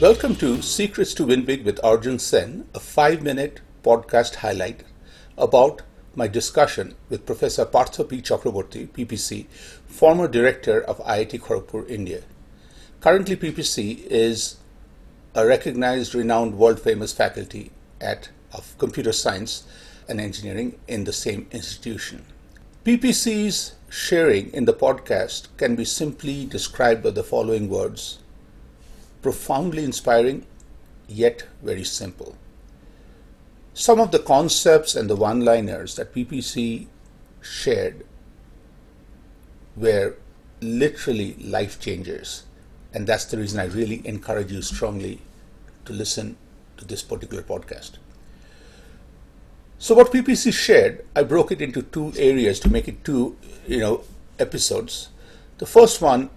welcome to Secrets to Win Big with Arjun Sen, a five minute podcast highlight about my discussion with Professor Partha P. Chakrabarti, PPC, former director of IIT Kharagpur, India. Currently, PPC is a recognized, renowned, world famous faculty at, of computer science and engineering in the same institution. PPC's sharing in the podcast can be simply described by the following words profoundly inspiring, yet very simple. Some of the concepts and the one liners that PPC shared were literally life changers. And that's the reason I really encourage you strongly to listen to this particular podcast. So what PPC shared, I broke it into two areas to make it two, you know, episodes. The first one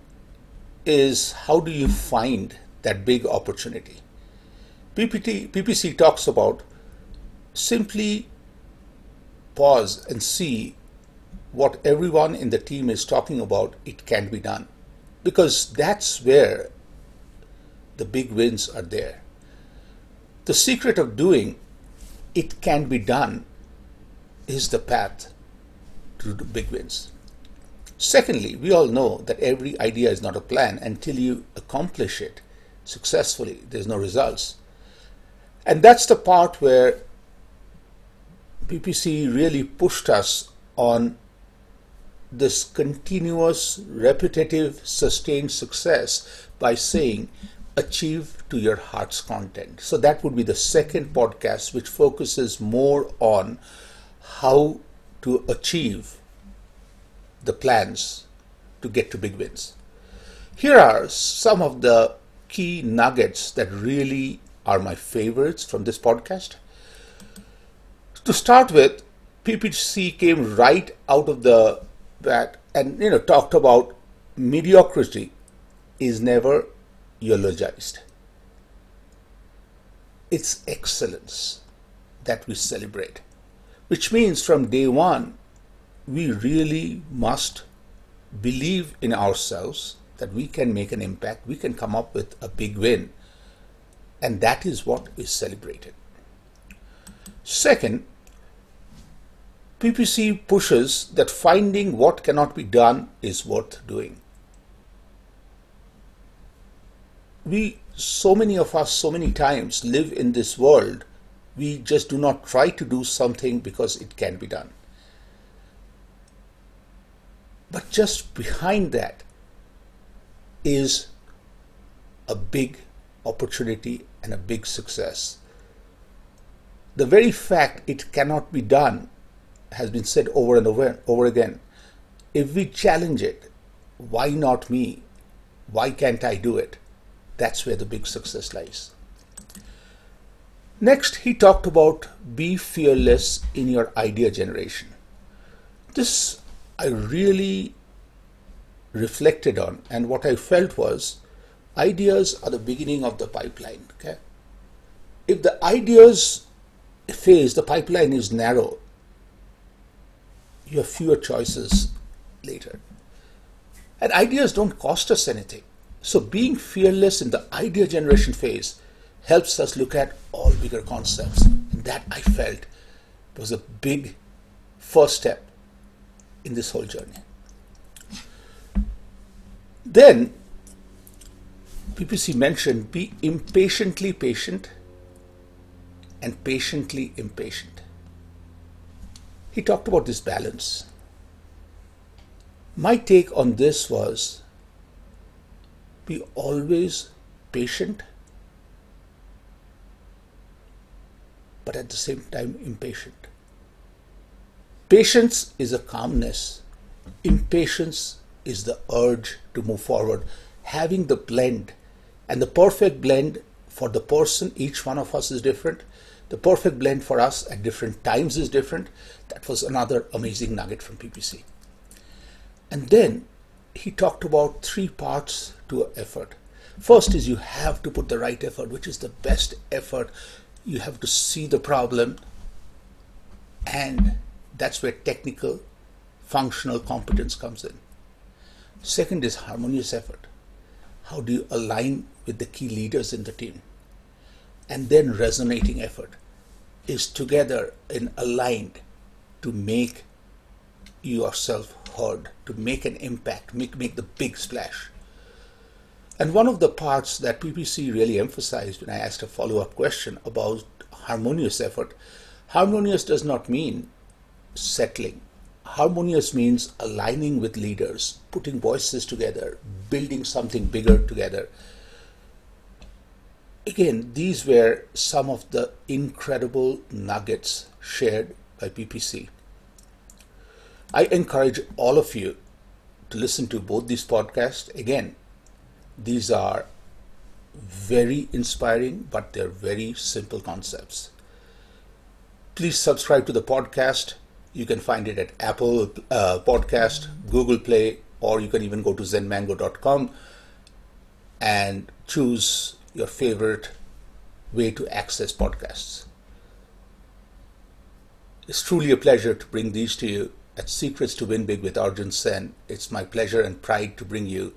is how do you find that big opportunity? PPT, PPC talks about simply pause and see what everyone in the team is talking about, it can be done because that's where the big wins are there. The secret of doing it can be done is the path to the big wins. Secondly, we all know that every idea is not a plan until you accomplish it successfully. There's no results. And that's the part where PPC really pushed us on this continuous, repetitive, sustained success by saying, achieve to your heart's content. So that would be the second podcast, which focuses more on how to achieve the plans to get to big wins. Here are some of the key nuggets that really are my favorites from this podcast. To start with, PPC came right out of the that and you know talked about mediocrity is never eulogized. It's excellence that we celebrate, which means from day one, we really must believe in ourselves that we can make an impact, we can come up with a big win, and that is what is celebrated. Second, PPC pushes that finding what cannot be done is worth doing. We, so many of us, so many times live in this world, we just do not try to do something because it can be done. But just behind that is a big opportunity and a big success. The very fact it cannot be done has been said over and over, and over again. If we challenge it, why not me? Why can't I do it? That's where the big success lies. Next, he talked about be fearless in your idea generation. This I really reflected on, and what I felt was ideas are the beginning of the pipeline. Okay? If the ideas phase, the pipeline is narrow, you have fewer choices later. And ideas don't cost us anything. So being fearless in the idea generation phase helps us look at all bigger concepts. And that I felt was a big first step in this whole journey. Then PPC mentioned be impatiently patient and patiently impatient he talked about this balance. My take on this was be always patient, but at the same time impatient. Patience is a calmness, impatience is the urge to move forward, having the blend, and the perfect blend for the person, each one of us is different. The perfect blend for us at different times is different. That was another amazing nugget from PPC. And then he talked about three parts to effort. First is you have to put the right effort, which is the best effort. You have to see the problem, and that's where technical, functional competence comes in. Second is harmonious effort. How do you align with the key leaders in the team? And then resonating effort is together and aligned to make yourself heard, to make an impact, make, make the big splash. And one of the parts that PPC really emphasized when I asked a follow up question about harmonious effort, harmonious does not mean settling. Harmonious means aligning with leaders, putting voices together, building something bigger together. Again, these were some of the incredible nuggets shared by PPC. I encourage all of you to listen to both these podcasts. Again, these are very inspiring, but they're very simple concepts. Please subscribe to the podcast. You can find it at Apple uh, Podcast, Google Play, or you can even go to zenmango.com and choose your favorite way to access podcasts. It's truly a pleasure to bring these to you at Secrets to Win Big with Arjun Sen. It's my pleasure and pride to bring you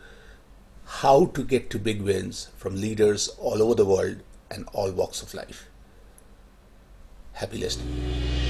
how to get to big wins from leaders all over the world and all walks of life. Happy listening.